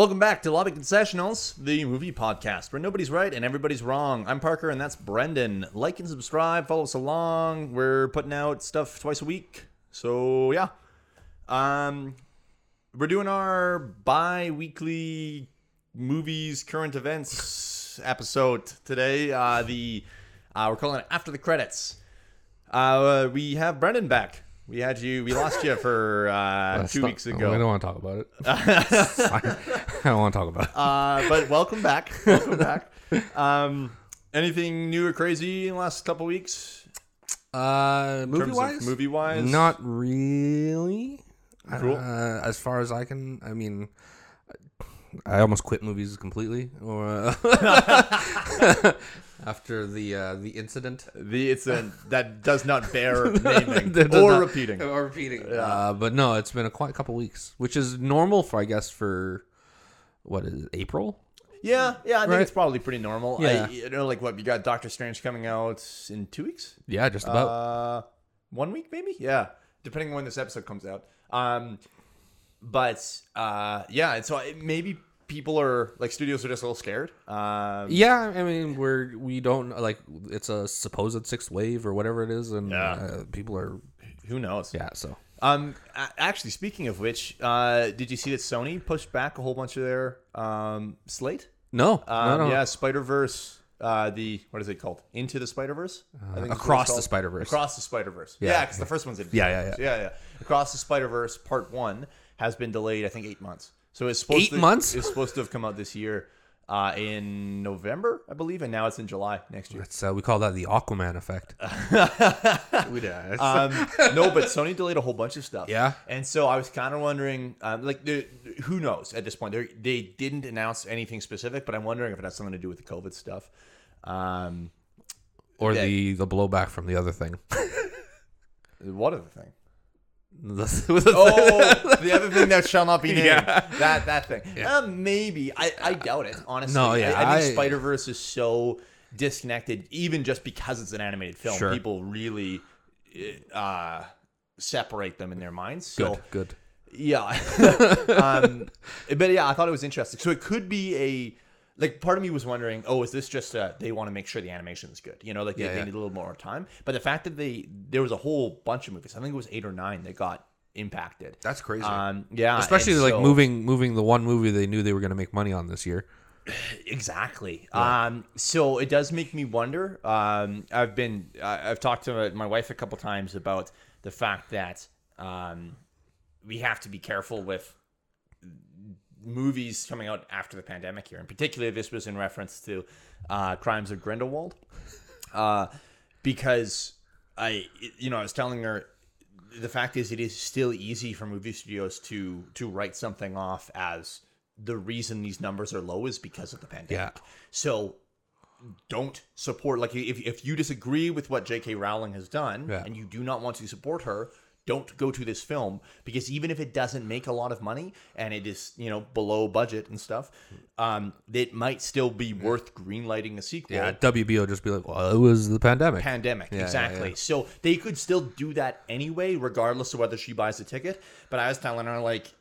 Welcome back to Lobby Concessionals, the movie podcast where nobody's right and everybody's wrong. I'm Parker and that's Brendan. Like and subscribe, follow us along. We're putting out stuff twice a week. So yeah. Um we're doing our bi-weekly movies current events episode today. Uh the uh we're calling it after the credits. Uh we have Brendan back. We had you we lost you for uh two not- weeks ago. I don't want to talk about it. I don't want to talk about it. Uh, but welcome back. Welcome back. Um, anything new or crazy in the last couple weeks? Uh, movie wise, movie wise, not really. Cool. Uh, as far as I can, I mean, I almost quit movies completely, or uh, after the uh, the incident. The it's a that does not bear naming or not- repeating. or repeating. Uh, but no, it's been a quite couple weeks, which is normal for I guess for what is it, April. Yeah, yeah, I think Right. it's probably pretty normal. Yeah. I, you know, like what you got Doctor Strange coming out in two weeks. Yeah, just about. Uh, one week maybe. Yeah, depending on when this episode comes out. Um, but uh, yeah, and so maybe people are like studios are just a little scared. Um, Yeah, I mean we're we don't like it's a supposed sixth wave or whatever it is, and Yeah. uh, people are who knows? yeah. So Um, actually, speaking of which, uh, did you see that Sony pushed back a whole bunch of their um slate? no, Um, no, no. yeah, Spider Verse. Uh, the what is it called? Into the Spider Verse. Across the Spider-Verse. Across the Spider Verse. Yeah. Yeah, because the first one's in. Yeah, yeah, yeah. yeah, yeah. Across the Spider Verse Part One has been delayed. I think eight months. So it's supposed Eight to, months? It's supposed to have come out this year, uh, in November, I believe, and now it's in July next year. It's, uh, we call that the Aquaman effect. we do. um, no, but Sony delayed a whole bunch of stuff. Yeah. and so I was kind of wondering, um, like, the, who knows at this point? They they didn't announce anything specific, but I'm wondering if it has something to do with the COVID stuff. Um, or yeah. the the blowback from the other thing. what other thing? Oh, the other thing that shall not be named. Yeah. That that thing. Uh, maybe I, I doubt it. Honestly, No, yeah, I, I think I- Spider Verse is so disconnected, even just because it's an animated film. Sure. People really uh, separate them in their minds. So, good, good. Yeah. um, but yeah, I thought it was interesting. So it could be a like part of me was wondering, oh, is this just uh they want to make sure the animation is good? You know, like they, Yeah, they need a little more time. But the fact that they there was a whole bunch of movies, I think it was eight or nine that got impacted. That's crazy. Um, yeah, Especially like so- moving moving the one movie they knew they were going to make money on this year. Exactly. Um, so it does make me wonder. Um, I've been, I- I've talked to my wife a couple times about the fact that um, we have to be careful with movies coming out after the pandemic here. In particular, this was in reference to uh, Crimes of Grindelwald, uh, because I, you know, I was telling her the fact is it is still easy for movie studios to to write something off as the reason these numbers are low is because of the pandemic. Yeah. So don't support like if if you disagree with what J.K. Rowling has done Yeah. and you do not want to support her, don't go to this film because even if it doesn't make a lot of money and it is you know below budget and stuff, um, it might still be worth greenlighting a sequel Yeah, WBO just be like, well, it was the pandemic. pandemic yeah, exactly yeah. so they could still do that anyway regardless of whether she buys a ticket but i was telling her like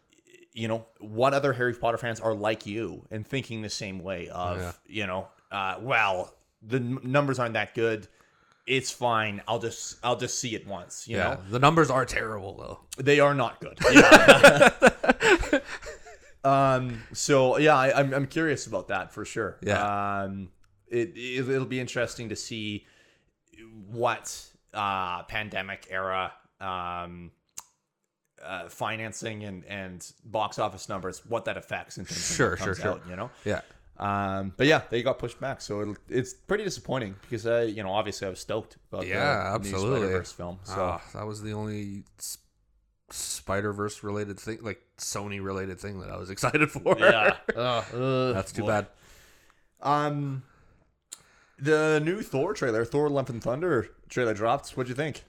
you know what other harry potter fans are like you and thinking the same way of Yeah. you know uh, well the n- numbers aren't that good it's fine i'll just i'll just see it once you yeah, know the numbers are terrible though. they are not good Yeah. um so yeah I, I'm, I'm curious about that for sure Yeah. um it, it it'll be interesting to see what uh pandemic era um uh, financing and and box office numbers what that affects in terms Sure, sure, sure. out, you know Yeah, um but yeah they got pushed back so it'll, it's pretty disappointing because uh you know obviously i was stoked about yeah, the, absolutely. Spider-Verse film so Ah, that was the only Spider Verse related thing, like Sony related thing that I was excited for. yeah Uh, that's too boy. bad. Um, the new Thor trailer, Thor: Love and Thunder trailer dropped. What'd you think?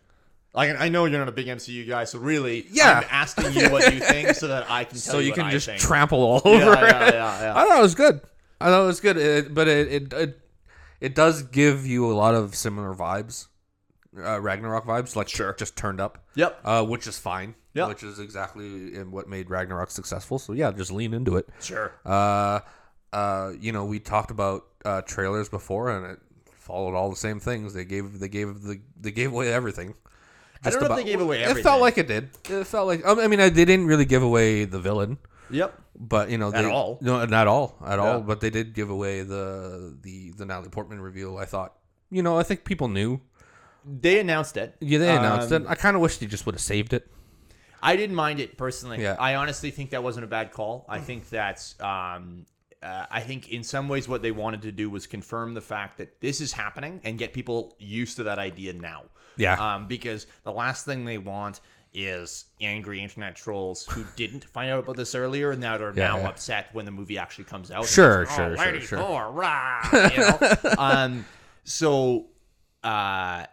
Like, I know you're not a big MCU guy, so really, Yeah. I'm asking you what you think so that I can tell So you what can I just think. trample all over yeah, it. yeah, yeah. I thought it was good. I know it was good, it, but it, it it it does give you a lot of similar vibes, uh, Ragnarok vibes, like Sure. just turned up, Yep. uh, which is fine. Yeah. which is exactly what made Ragnarok successful. So yeah, just lean into it. Sure. Uh, uh, you know, we talked about uh, trailers before, and it followed all the same things. They gave they gave the they gave away everything. I don't know if they gave away It felt like it did. It felt like I mean, I- they didn't really give away the villain, Yep. but you know, At they, all. No, not all, at Yeah. all. But they did give away the the the Natalie Portman reveal. I thought, you know, I think people knew. They announced it. Yeah, they announced Um, it. I kind of wish they just would have saved it. I didn't mind it personally. Yeah. I honestly think that wasn't a bad call. I think that's. um, uh, I think in some ways what they wanted to do was confirm the fact that this is happening and get people used to that idea now. Yeah. Um, because the last thing they want is angry internet trolls who didn't find out about this earlier and that are Yeah, now yeah. upset when the movie actually comes out. Sure, It's, sure, oh, sure, sure. Thor, rah, you know? um, so, uh,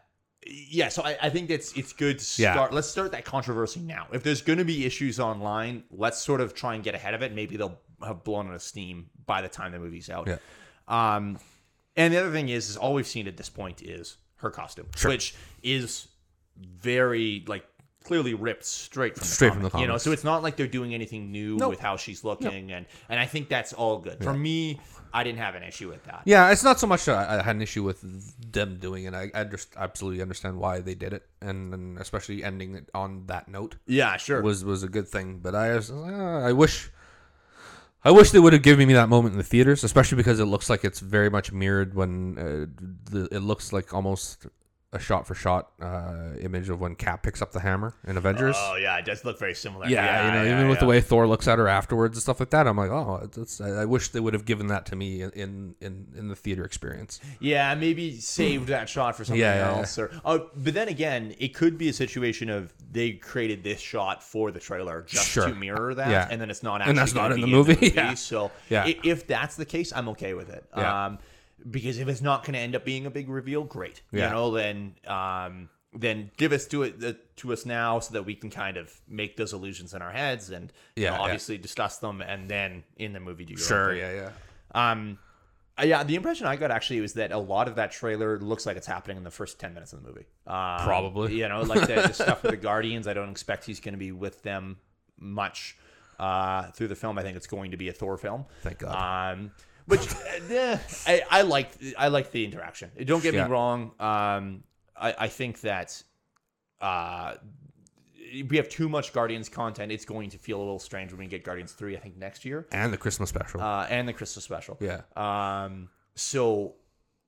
yeah, so I, I think it's it's good to Yeah. start. Let's start that controversy now. If there's going to be issues online, let's sort of try and get ahead of it. Maybe they'll have blown out of steam by the time the movie's out. Yeah. Um, and the other thing is, is all we've seen at this point is her costume, which is very like clearly ripped straight from the Straight from comic, the You know, so it's not like they're doing anything new Nope. with how she's looking, and and I think that's all good. For me, I didn't have an issue with that. Yeah, it's not so much that I I had an issue with them doing it. I, I just absolutely understand why they did it, and, and especially ending it on that note Yeah, sure. was was a good thing. But I was, uh, I wish, I wish they would have given me that moment in the theaters, especially because it looks like it's very much mirrored when uh, the, it looks like almost a shot for shot uh, image of when Cap picks up the hammer in Avengers. oh yeah, it does look very similar. yeah, you know, yeah, even with the way Thor looks at her afterwards and stuff like that, I'm like, oh, it's, I I wish they would have given that to me in in, in, in the theater experience. Yeah, maybe saved that shot for something Yeah, yeah, else. Or, oh, but then again, it could be a situation of they created this shot for the trailer just Sure. to mirror that, Yeah. and then it's not actually And that's not in the movie, yeah. So Yeah. if that's the case, I'm okay with it. Yeah. Um, because if it's not going to end up being a big reveal, great. Yeah. You know, then um, then give us to it uh, to us now so that we can kind of make those illusions in our heads and you Yeah, know, yeah. obviously discuss them, and then in the movie do your Sure, yeah, yeah. Um, uh, yeah, the impression I got actually was that a lot of that trailer looks like it's happening in the first ten minutes of the movie. Um, Probably. you know, like the, the stuff with the Guardians. I don't expect he's going to be with them much uh, through the film. I think it's going to be a Thor film. Thank God. Um, which uh, eh, I, I like. I like the interaction. Don't get Yeah. me wrong. Um, I, I think that uh, we have too much Guardians content. It's going to feel a little strange when we get Guardians three. I think next year and the Christmas special. uh, and the Christmas special. yeah. Um, so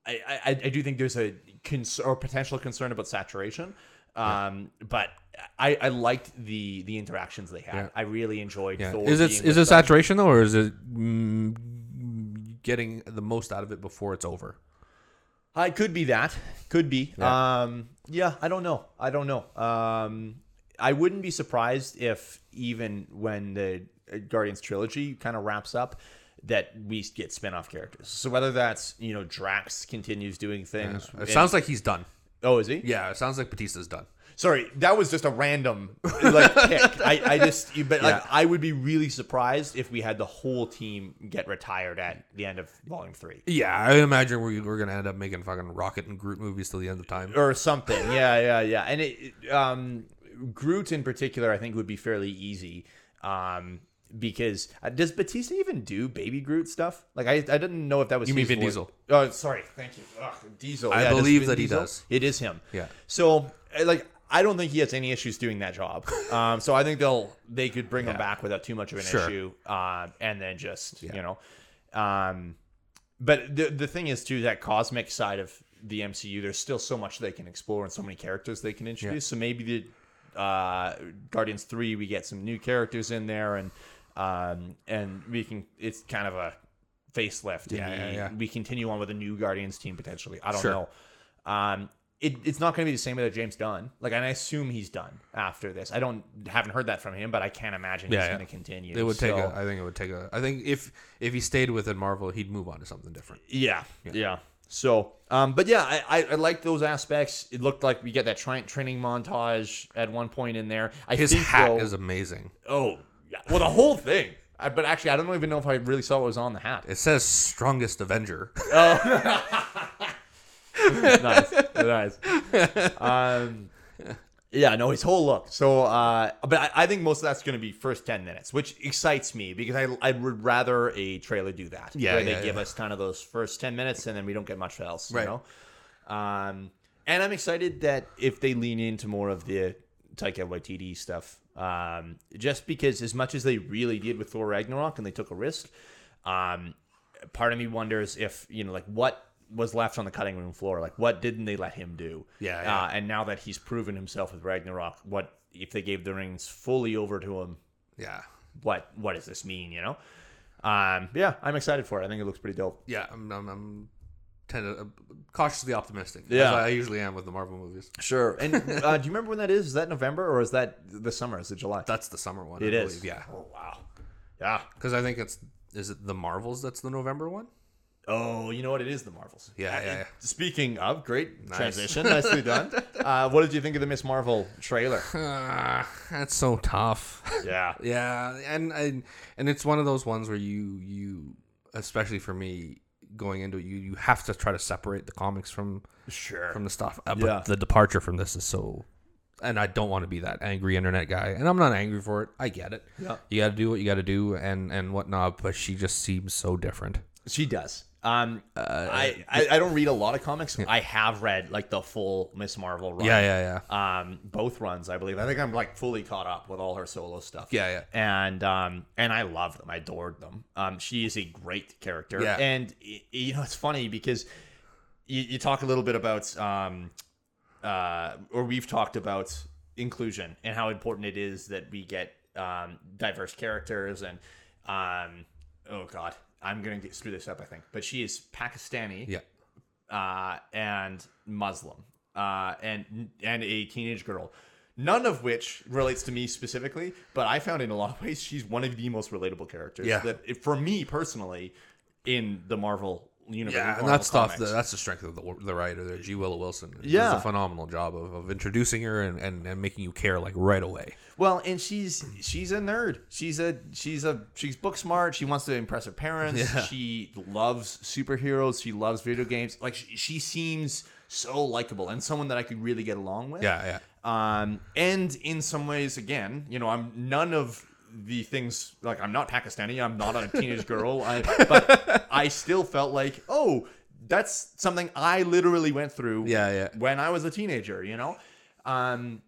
I, I, I do think there's a cons- or potential concern about saturation. Um, but I, I liked the the interactions they had. Yeah. I really enjoyed. Yeah. Thor Is it is it saturation though, or is it mm, getting the most out of it before it's over? I could be that. Could be. Yeah. Um, yeah, I don't know. I don't know. Um, I wouldn't be surprised if even when the uh, Guardians trilogy kind of wraps up, that we get spin-off characters. So whether that's you know Drax continues doing things. It and- sounds like he's done. Oh, is he? Yeah, it sounds like Bautista's done. Sorry, that was just a random like pick. I, I just, but like, Yeah. I would be really surprised if we had the whole team get retired at the end of Volume Three Yeah, I imagine we, we're gonna end up making fucking Rocket and Groot movies till the end of time. or something. Yeah, yeah, yeah. And it, um, Groot in particular, I think would be fairly easy. Um, because uh, does Bautista even do Baby Groot stuff? Like I, I didn't know if that was You mean Vin voice. Diesel? Oh, sorry, thank you. Ugh, Diesel. I Yeah, believe that he does. It is him. Yeah. So uh, like. I don't think he has any issues doing that job. Um, so I think they'll they could bring him back without too much of an Sure. issue, uh, and then just Yeah. you know, um, but the the thing is too that cosmic side of the MCU. There's still so much they can explore and so many characters they can introduce. So maybe the uh, Guardians three we get some new characters in there and um, and we can. It's kind of a facelift. Yeah, and yeah, we, yeah. we continue on with a new Guardians team potentially. I don't Sure. know. Um, it, it's not going to be the same without James Gunn. Like, and I assume he's done after this. I don't haven't heard that from him, but I can't imagine Yeah, he's yeah. going to continue. It would take So- a. I think it would take a. I think if if he stayed within Marvel, he'd move on to something different. Yeah, yeah. So, um, but yeah, I, I, I like those aspects. It looked like we get that tra- training montage at one point in there. I His think hat though- is amazing. oh, yeah. Well, the whole thing. I, but actually, I don't even know if I really saw what was on the hat. It says strongest Avenger. nice, nice. Um, Yeah, no, his whole look. So, uh, but I, I think most of that's going to be first ten minutes, which excites me because I I would rather a trailer do that. Yeah, where yeah, they give yeah. us kind of those first ten minutes and then we don't get much else. Right. You know. Um, and I'm excited that if they lean into more of the Taika Waititi stuff, um, just because as much as they really did with Thor Ragnarok and they took a risk, um, part of me wonders if you know like what was left on the cutting room floor like what didn't they let him do Yeah, yeah. Uh, and now that he's proven himself with ragnarok what if they gave the rings fully over to him Yeah. what what does this mean you know um yeah i'm excited for it i think it looks pretty dope Yeah, I'm, I'm, I'm tend to, uh, cautiously optimistic. Yeah. as I usually am with the Marvel movies. sure and uh, do you remember when that is is that november or is that the summer is it july That's the summer one. It I is. believe, Yeah, oh wow yeah because I think it's is it the Marvels that's the November one. Oh, you know what? It is the Marvels. Yeah, Uh, yeah, yeah. Speaking of, great Nice. transition. Nicely done. Uh, what did you think of the Ms. Marvel trailer? Uh, that's so tough. Yeah. yeah, and, and and it's one of those ones where you you especially for me going into it, you you have to try to separate the comics from Sure. from the stuff. Uh, but Yeah. the departure from this is so. And I don't want to be that angry internet guy, and I'm not angry for it. I get it. Yeah. You got to do what you got to do, and and whatnot. But she just seems so different. She does. Um, Uh, I, I I don't read a lot of comics. I have read like the full Ms. Marvel run. Yeah, yeah, yeah. Um, both runs, I believe. I think I'm like fully caught up with all her solo stuff. Yeah, yeah. And um, and I love them. I adored them. Um, she is a great character. Yeah. And you know, it's funny because you, you talk a little bit about um, uh, or we've talked about inclusion and how important it is that we get um, diverse characters and um, oh god, I'm gonna get screw this up. I think, but she is Pakistani Yeah. uh, and Muslim, uh, and and a teenage girl. None of which relates to me specifically, but I found in a lot of ways she's one of the most relatable characters. Yeah. That for me personally, in the Marvel universe, Yeah, Marvel and that's stuff. That, that's the strength of the, the writer there, G. Willow Wilson. Does Yeah. a phenomenal job of, of introducing her and, and, and making you care like right away. Well, and she's she's a nerd. She's a she's a she's book smart. She wants to impress her parents. Yeah. She loves superheroes. She loves video games. Like she, she seems so likable and someone that I could really get along with. Yeah, yeah. Um, and in some ways, again, you know, I'm none of the things like I'm not Pakistani. I'm not a teenage girl. I, but I still felt like, oh, that's something I literally went through. Yeah, yeah. When I was a teenager, you know, um,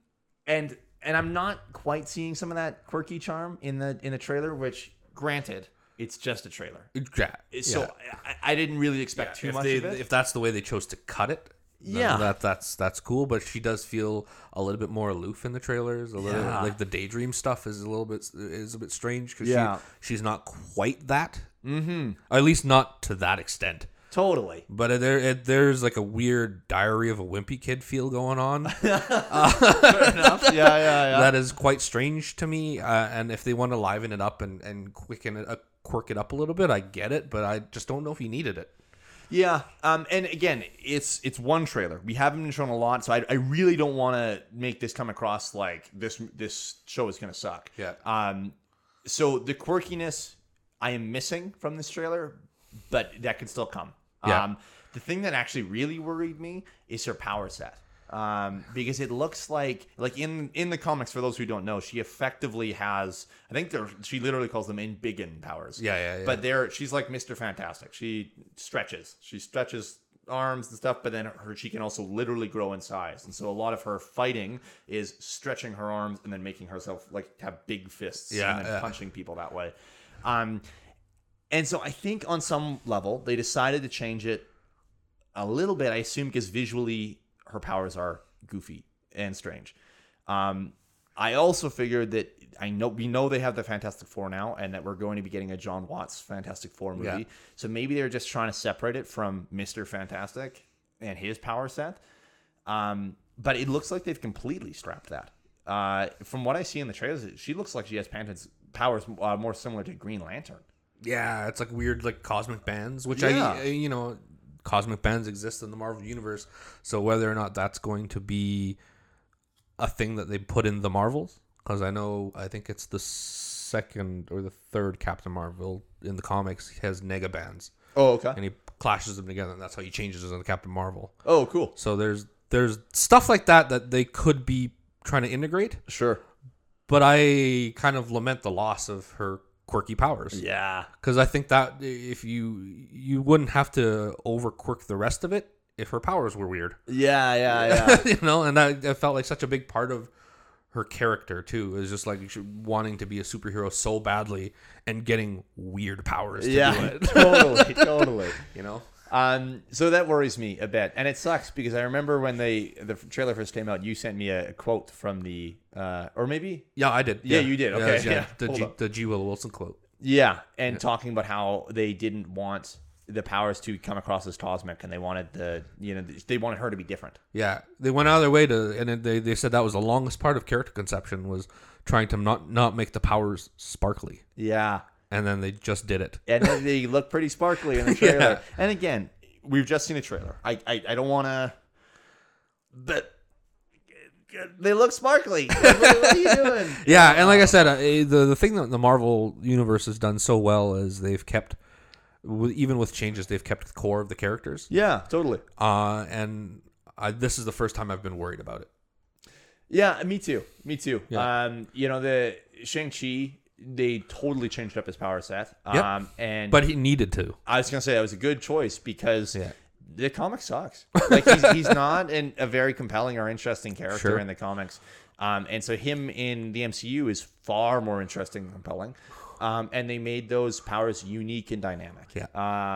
and and I'm not quite seeing some of that quirky charm in the in the trailer. Which, granted, it's just a trailer. Yeah. So yeah. I, I didn't really expect too much they, if that's the way they chose to cut it, Yeah. that that's that's cool. But she does feel a little bit more aloof in the trailers. A little Yeah. like the daydream stuff is a little bit is a bit strange because Yeah. she, she's not quite that. Mm-hmm. At least not to that extent. totally. But there, it, there's like a weird Diary of a Wimpy Kid feel going on Enough. Yeah, yeah, yeah. that is quite strange to me. Uh, and if they want to liven it up and and quicken it, uh, quirk it up a little bit, I get it. But I just don't know if you needed it. Yeah, um, and again, it's it's one trailer. We haven't been shown a lot, so I, I really don't want to make this come across like this this show is gonna suck. Yeah. Um, so the quirkiness I am missing from this trailer, but that could still come. Yeah. Um, the thing that actually really worried me is her power set. Um, because it looks like like in in the comics for those who don't know, she effectively has I think they're she literally calls them in embiggen powers. Yeah, yeah, yeah. But they're she's like Mr. Fantastic. She stretches. She stretches arms and stuff, but then her she can also literally grow in size. And so a lot of her fighting is stretching her arms and then making herself like have big fists Yeah, and then yeah. punching people that way. Um and so I think on some level they decided to change it a little bit, I assume because visually her powers are goofy and strange. Um, I also figured that I know we know they have the Fantastic Four now, and that we're going to be getting a Jon Watts Fantastic Four movie. Yeah. So maybe they're just trying to separate it from Mister Fantastic and his power set. Um, but it looks like they've completely strapped that. Uh, from what I see in the trailers, she looks like she has Pantons powers uh, more similar to Green Lantern. Yeah, it's like weird, like cosmic bands, which Yeah. I, you know, cosmic bands exist in the Marvel universe. So whether or not that's going to be a thing that they put in the Marvels, because I know, I think it's the second or the third Captain Marvel in the comics has nega bands, Oh, okay. and he clashes them together, and that's how he changes into Captain Marvel. Oh, cool. So there's there's stuff like that that they could be trying to integrate. Sure. But I kind of lament the loss of her quirky powers Yeah. because I think that if you you wouldn't have to over quirk the rest of it if her powers were weird. Yeah, yeah, yeah. you know, and that, that felt like such a big part of her character too. Is just like wanting to be a superhero so badly and getting weird powers to do yeah, it. totally, totally. You know. Um, so that worries me a bit, and it sucks because I remember when they the trailer first came out, you sent me a quote from the, uh, or maybe Yeah, I did. Yeah, you did. Okay, it was, yeah. The Hold G, up. the G. Willow Wilson quote. yeah, and talking about how they didn't want the powers to come across as cosmic, and they wanted the, you know, they wanted her to be different. Yeah, they went out of their way to, and then they, they said that was the longest part of character conception was trying to not not make the powers sparkly, Yeah, and then they just did it. and then they look pretty sparkly in the trailer. Yeah. And again, we've just seen a trailer. I I, I don't want to, but they look sparkly. what, what are you doing? Yeah, and like I said, uh, the the thing that the Marvel universe has done so well is they've kept, even with changes, they've kept the core of the characters. Yeah, totally. Uh, and I, this is the first time I've been worried about it. Yeah, me too. Me too. Yeah. Um, you know, the Shang-Chi, they totally changed up his power set. Yep. Um, and But he needed to. I was gonna say that was a good choice because Yeah. the comic sucks. Like he's, he's not an, a very compelling or interesting character Sure. in the comics. Um, and so him in the MCU is far more interesting and compelling. Um, and they made those powers unique and dynamic. Yeah.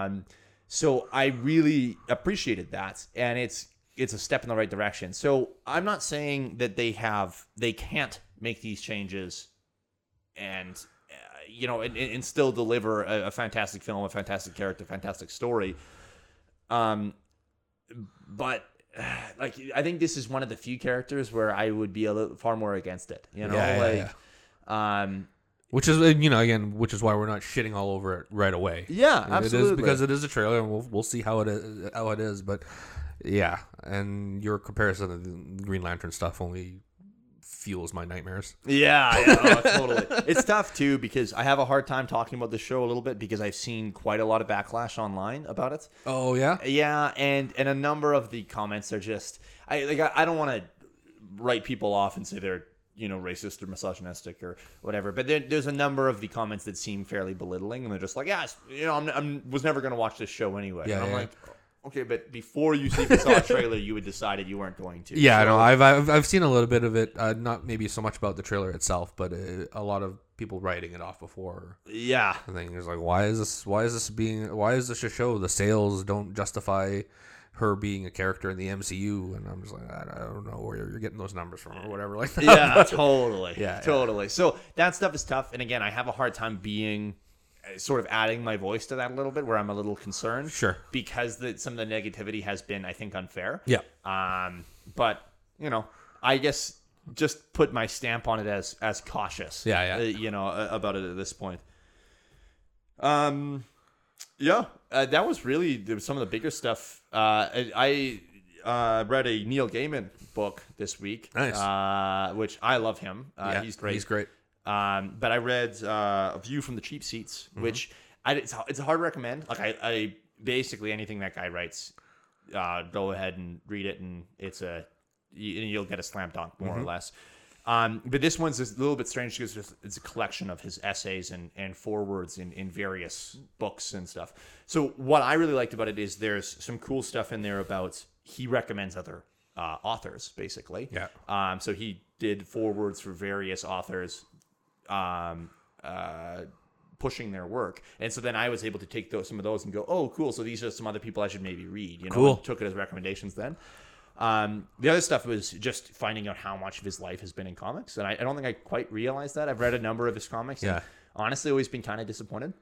Um, so I really appreciated that, and it's it's a step in the right direction. So I'm not saying that they have they can't make these changes, and uh, you know, and, and still deliver a, a fantastic film, a fantastic character, fantastic story. Um, but like I think this is one of the few characters where I would be a little far more against it. You know, Yeah, yeah, like um, Which is, you know, again, which is why we're not shitting all over it right away. yeah, absolutely. is because it is a trailer, and we'll we'll see how it is, how it is. But yeah, and your comparison of the Green Lantern stuff only fuels my nightmares. Yeah, yeah oh, totally. It's tough too because I have a hard time talking about the show a little bit because I've seen quite a lot of backlash online about it. Oh yeah, Yeah, and and a number of the comments are just I like I, I don't want to write people off and say they're you know racist or misogynistic or whatever, but there, there's a number of the comments that seem fairly belittling, and they're just like, yeah, you know, I'm, I'm was never going to watch this show anyway. Yeah, and I'm yeah. like. Okay, but before you even saw a trailer, you had decided you weren't going to. yeah. I So- know. I've, I've I've seen a little bit of it. Uh, not maybe so much about the trailer itself, but uh, a lot of people writing it off before. Yeah, I think it's like, why is this? Why is this being? Why is this a show? The sales don't justify her being a character in the MCU, and I'm just like, I, I don't know where you're getting those numbers from or whatever like that. yeah, totally. Yeah, yeah. totally. So that stuff is tough. And again, I have a hard time being sort of adding my voice to that a little bit, where I'm a little concerned. Sure. Because the, some of the negativity has been, I think, unfair. Yeah. Um, but you know, I guess just put my stamp on it as as cautious. Yeah, yeah. uh, you know, uh, about it at this point. Um, yeah, uh, that was really some of the bigger stuff. Uh, I, I uh, read a Neil Gaiman book this week. Nice. Uh, which I love him. Uh, Yeah, he's great. He's great. Um, but I read uh, A View from the Cheap Seats, Mm-hmm. which I, it's, it's hard recommend. Like I, I basically anything that guy writes, uh, go ahead and read it, and it's a and you'll get a slam dunk more Mm-hmm. or less. Um, but this one's a little bit strange because it's- it's a collection of his essays and, and forewords in, in various books and stuff. So what I really liked about it is there's some cool stuff in there about he recommends other uh, authors basically. Yeah. Um, so he did forewords for various authors um, uh, pushing their work. And so then I was able to take those some of those and go, oh, cool. So these are some other people I should maybe read. You know, Cool. took it as recommendations then. Um, the other stuff was just finding out how much of his life has been in comics, and I, I don't think I quite realized that. I've read a number of his comics. Yeah. honestly, always been kind of disappointed.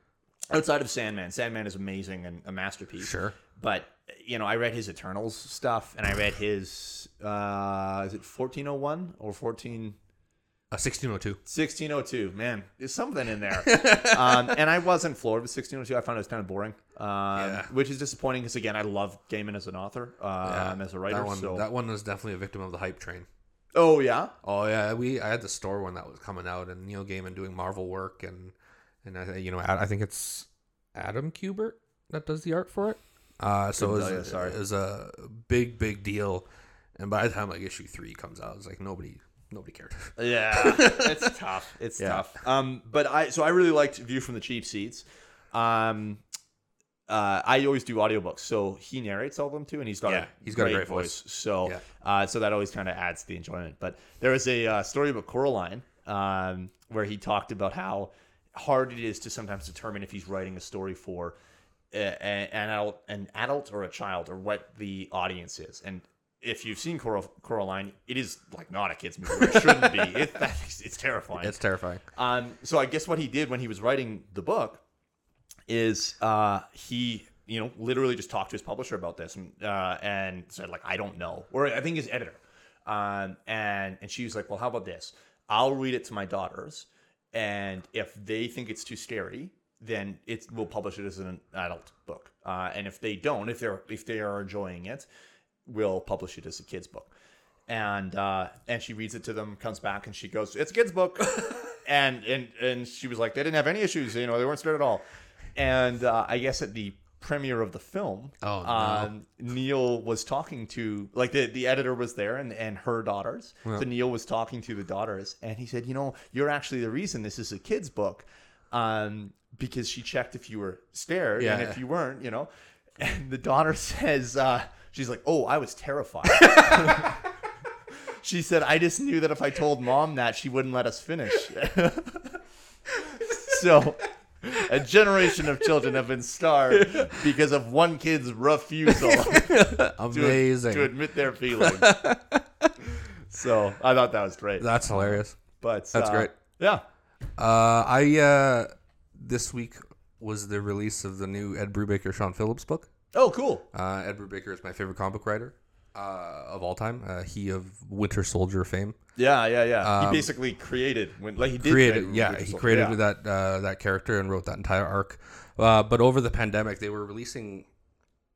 Outside of Sandman, Sandman is amazing and a masterpiece. Sure. But you know, I read his Eternals stuff, and I read his uh, is it fourteen oh one or fourteen? Uh, 1602. 1602 man there's something in there um, and i wasn't floored with 1602 i found it was kind of boring um, Yeah. which is disappointing because again i love gaiman as an author um, as a writer That one, so that one was definitely a victim of the hype train. oh yeah Oh yeah, we I had the store when that was coming out, and Neil Gaiman doing Marvel work, and and I, you know I, I think it's Adam Kubert that does the art for it. Uh, so it was, you, sorry. it was a big big deal, and by the time like issue three comes out, it's like nobody nobody cared. Yeah, it's tough. It's Yeah. tough. Um, but I so I really liked View from the Cheap Seats. Um, uh, I always do audiobooks, so he narrates all of them too, and he's got Yeah, a he's got a great voice. So, Yeah. uh, so that always kind of adds to the enjoyment. But there was a uh, story about Coraline um, where he talked about how hard it is to sometimes determine if he's writing a story for an adult, an adult or a child, or what the audience is, and. If you've seen Cor- Coraline, it is like not a kids movie. It shouldn't be. It, it's terrifying. It's terrifying. Um, so I guess what he did when he was writing the book is uh, he, you know, literally just talked to his publisher about this and, uh, and said like, I don't know, or I think his editor, um, and and she was like, well, how about this? I'll read it to my daughters, and if they think it's too scary, then it we'll publish it as an adult book. Uh, and if they don't, if they're if they are enjoying it, we'll publish it as a kids book. And uh, and she reads it to them, comes back, and she goes, "It's a kids book." and and and she was like, "They didn't have any issues, you know, they weren't scared at all." And uh, I guess at the premiere of the film, Oh, no. um, Neil was talking to like the the editor was there and and her daughters. So Neil was talking to the daughters, and he said, "You know, you're actually the reason this is a kids book." Um, because she checked if you were scared and Yeah. if you weren't, you know. And the daughter says, uh, she's like, "Oh, I was terrified." she said, "I just knew that if I told mom that, she wouldn't let us finish." so, a generation of children have been starved because of one kid's refusal to, Amazing. to admit their feelings. so, I thought that was great. That's hilarious. But That's uh, great. Yeah. Uh, I uh, this week was the release of the new Ed Brubaker Sean Phillips book. Oh, cool. Uh, Ed Brubaker is my favorite comic book writer uh, of all time. Uh, he of Winter Soldier fame. Yeah, yeah, yeah. he Um, basically created when like he did created create yeah Winter he Soldier. created Yeah. that uh, that character and wrote that entire arc uh, but over the pandemic they were releasing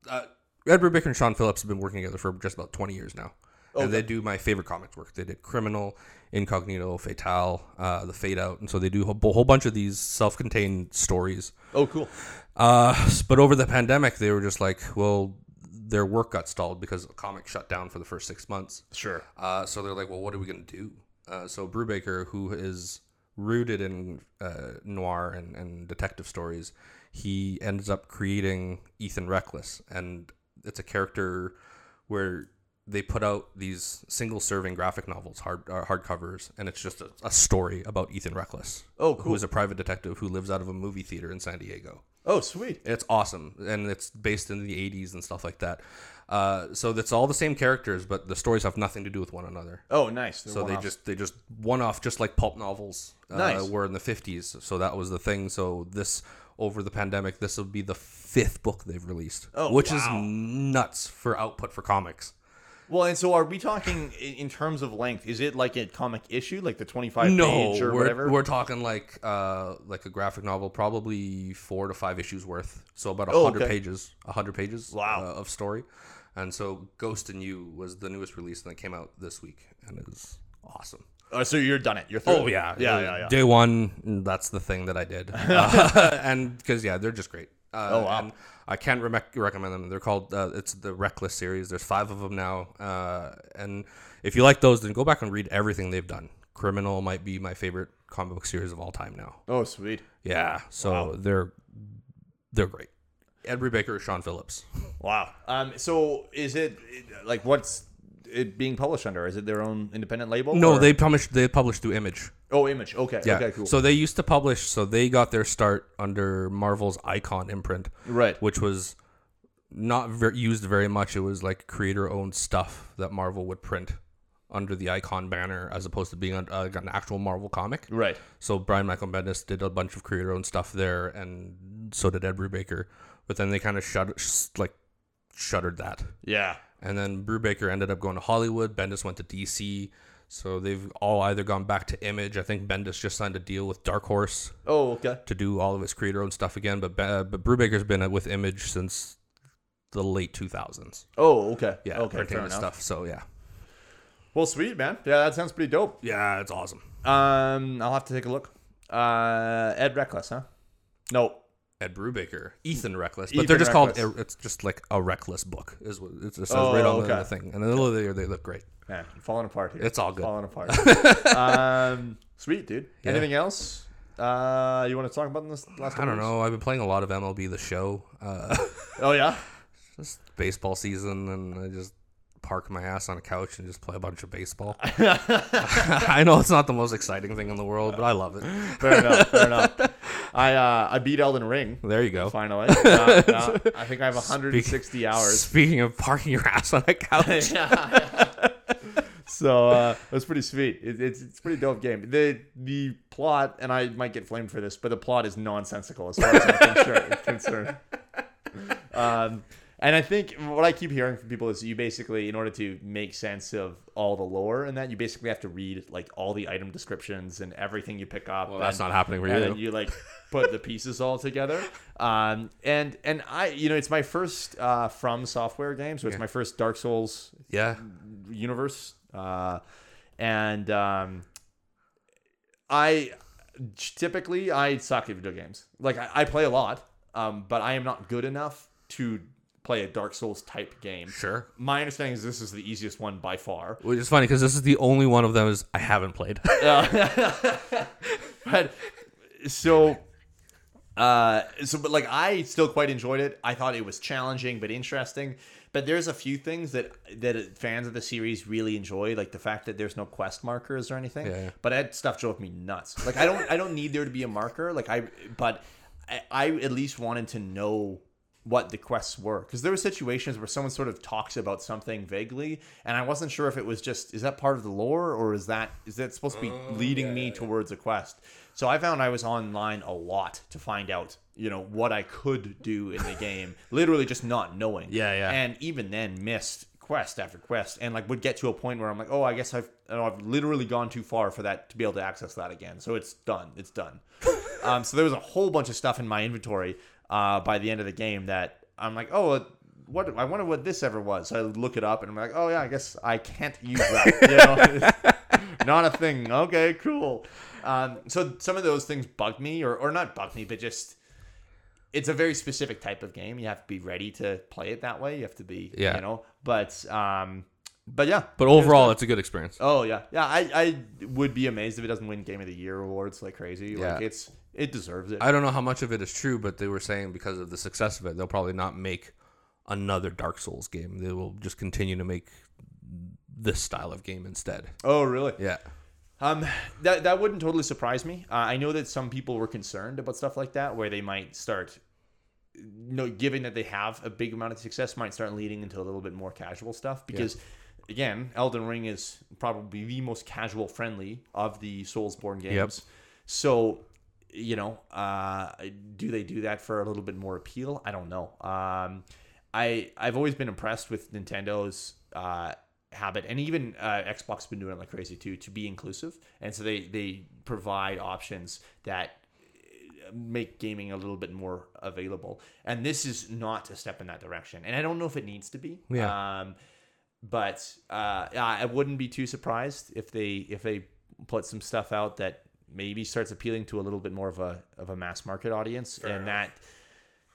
uh, Ed Brubaker and Sean Phillips have been working together for just about 20 years now and they do my favorite comics work they did Criminal Incognito Fatale, uh, The Fade Out and so they do a whole whole bunch of these self-contained stories Oh, cool. Uh, but over the pandemic they were just like well their work got stalled because comics shut down for the first six months Sure. uh, so they're like, well, what are we going to do? Uh, so Brubaker, who is rooted in uh, noir and, and detective stories, he ends up creating Ethan Reckless. And it's a character where they put out these single serving graphic novels, hard uh, hardcovers, and it's just a, a story about Ethan Reckless. Oh, cool. is a private detective who lives out of a movie theater in San Diego. Oh, sweet. It's awesome, and it's based in the '80s and stuff like that. Uh, so it's all the same characters, but the stories have nothing to do with one another. Oh, nice. They're So they one-offs. just they just one off, just like pulp novels uh, Nice. were in the fifties. So that was the thing. So this over the pandemic, this will be the fifth book they've released, Oh, which wow. is nuts for output for comics. Well, and so are we talking in terms of length? Is it like a comic issue, like the twenty-five No, page or we're, whatever? we're talking like uh like a graphic novel, probably four to five issues worth. So about a Oh, hundred okay. pages, a hundred pages Wow. uh, of story. And so Ghost in You was the newest release that came out this week, and it is awesome. Oh, so you're done it. You're through. Oh yeah, yeah, Uh, yeah, yeah. Day one, that's the thing that I did, uh, and because yeah, they're just great. Uh, Oh, wow. I can't re- recommend them. They're called uh, it's the Reckless series. There's five of them now, uh, and if you like those, then go back and read everything they've done. Criminal might be my favorite comic book series of all time now. Oh, sweet. Yeah, so they're they're great. Ed Brubaker, Sean Phillips. Wow. Um. So is it like what's it being published under? Is it their own independent label? No, or- they published they published through Image. Oh, Image. Okay. Yeah. Okay. Cool. So they used to publish. So they got their start under Marvel's Icon imprint. right. which was not ver- used very much. It was like creator owned stuff that Marvel would print under the Icon banner as opposed to being on, uh, an actual Marvel comic. Right. So Brian Michael Bendis did a bunch of creator owned stuff there, and so did Ed Brubaker. But then they kind of shut like shuttered that. Yeah. And then Brubaker ended up going to Hollywood. Bendis went to DC. So they've all either gone back to Image. I think Bendis just signed a deal with Dark Horse Oh, okay. to do all of his creator owned stuff again. But uh, but Brubaker's been with Image since the late 2000s. Oh, okay. Yeah, Okay. printing Fair enough. stuff. So yeah, Well, sweet man. Yeah, that sounds pretty dope. yeah, it's awesome. Um, I'll have to take a look. Uh, Ed Reckless, huh? No. Ed Brubaker, Ethan Reckless, but Ethan they're just called. It's just like a reckless book. Is what it says Oh, right on the, okay. the thing, and they look they look great. Man, I'm falling apart here. It's all good. Falling apart. um, sweet, dude. Yeah. Anything else? Uh, you want to talk about in this last? I couple don't weeks? know. I've been playing a lot of MLB The Show. Uh, Oh yeah. just baseball season, and I just park my ass on a couch and just play a bunch of baseball. I know it's not the most exciting thing in the world, but I love it. Fair enough. Fair enough. I uh, I beat Elden Ring There you go. finally. Uh, uh, I think I have 160 hours. Speaking of parking your ass on a couch, so uh, it was pretty sweet. It, it's it's a pretty dope game. The the plot, and I might get flamed for this, but the plot is nonsensical as far as I'm concerned. concerned. Um, and I think what I keep hearing from people is you basically, in order to make sense of all the lore and that, you basically have to read like all the item descriptions and everything you pick up. well, that's and- not happening for and you. then you like put the pieces all together. Um, and and I, you know, it's my first uh, FromSoftware game, so it's Yeah. my first Dark Souls Yeah, universe. Uh, and um, I typically I suck at video games. Like I, I play a lot, um, but I am not good enough to play a Dark Souls type game. sure. My understanding is this is the easiest one by far. Which is funny because this is the only one of them is I haven't played. but so uh so but like i still quite enjoyed it i thought it was challenging but interesting but there's a few things that that fans of the series really enjoy like the fact that there's no quest markers or anything Yeah. but that stuff drove me nuts like i don't i don't need there to be a marker like i but i, I at least wanted to know what the quests were. Because there were situations where someone sort of talks about something vaguely and i wasn't sure if it was just is that part of the lore or is that is that supposed to be leading me towards a quest? So i found i was online a lot to find out you know what i could do in the game literally just not knowing. Yeah, yeah. and even then missed quest after quest and like would get to a point where i'm like oh i guess i've you know, i've literally gone too far for that to be able to access that again. So it's done. It's done. Um, so there was a whole bunch of stuff in my inventory uh, by the end of the game that I'm like, oh, what? I wonder what this ever was. So I look it up and I'm like, oh yeah, I guess I can't use that. You know, not a thing. Okay, cool. Um, so some of those things bug me, or or not bug me, but just it's a very specific type of game. You have to be ready to play it that way. You have to be, Yeah. you know. But um, but yeah. But overall, it's a good experience. Oh yeah, yeah. I, I would be amazed if it doesn't win Game of the Year awards like crazy. Like Yeah. it's it deserves it. I don't know how much of it is true, but they were saying because of the success of it, they'll probably not make another Dark Souls game. They will just continue to make this style of game instead. oh really? Yeah. Um, that that wouldn't totally surprise me. Uh, I know that some people were concerned about stuff like that, where they might start, you know, given that they have a big amount of success, might start leading into a little bit more casual stuff. Because, again, Elden Ring is probably the most casual friendly of the Soulsborne games. Yep. So, you know, uh, do they do that for a little bit more appeal? I don't know. Um, I I've always been impressed with Nintendo's uh, habit, and even uh, Xbox has been doing it like crazy too, to be inclusive, and so they they provide options that uh, make gaming a little bit more available. And this is not a step in that direction, and I don't know if it needs to be. Yeah. Um, but uh, I wouldn't be too surprised if they if they put some stuff out that maybe starts appealing to a little bit more of a of a mass market audience, and that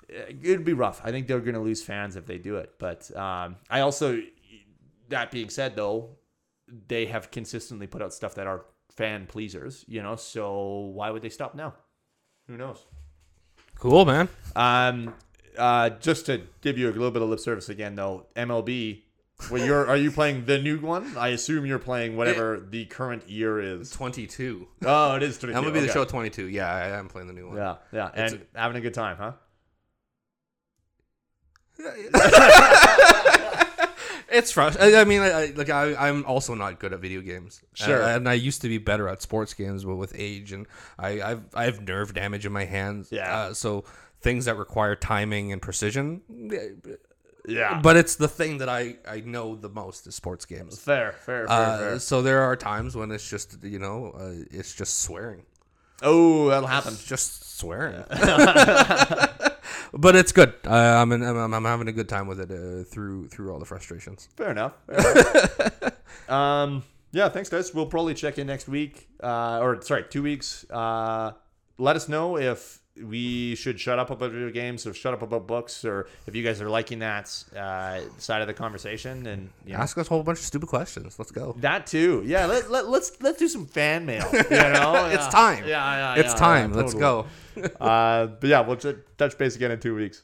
uh, it'd be rough. I think they're going to lose fans if they do it. But um, I also, that being said, though, they have consistently put out stuff that are fan pleasers. You know, so why would they stop now? Who knows? Cool, man. Um, uh, just to give you a little bit of lip service again, though, MLB. Well, you're are you playing the new one? I assume you're playing whatever the current year is. 22. Oh, it is 22. I'm going to be the show 22. Yeah, I am playing the new one. Yeah, yeah, and It's having a good time, huh? It's frustrating. I mean, I, I- like I, I'm also not good at video games. Sure. and, and I used to be better at sports games, but with age and I, I've I have nerve damage in my hands. Yeah. Uh, so things that require timing and precision. Yeah, But it's the thing that I I know the most is sports games. fair, fair, fair, Uh, fair. so there are times when it's just you know uh, it's just swearing, Oh, that'll happen. it's just swearing. but it's good. Uh, I'm, in, I'm I'm having a good time with it uh, through through all the frustrations. Fair enough. Fair enough. um, yeah, thanks, guys. We'll probably check in next week, uh, or sorry, two weeks. Uh, let us know if we should shut up about video games or shut up about books, or if you guys are liking that uh, side of the conversation, and you know, Ask us a whole bunch of stupid questions. Let's go. that too. Yeah, let, let, let's let's do some fan mail. You know, It's Yeah. time. Yeah, yeah, It's yeah, time. yeah, Let's go. uh, but yeah, we'll touch base again in two weeks.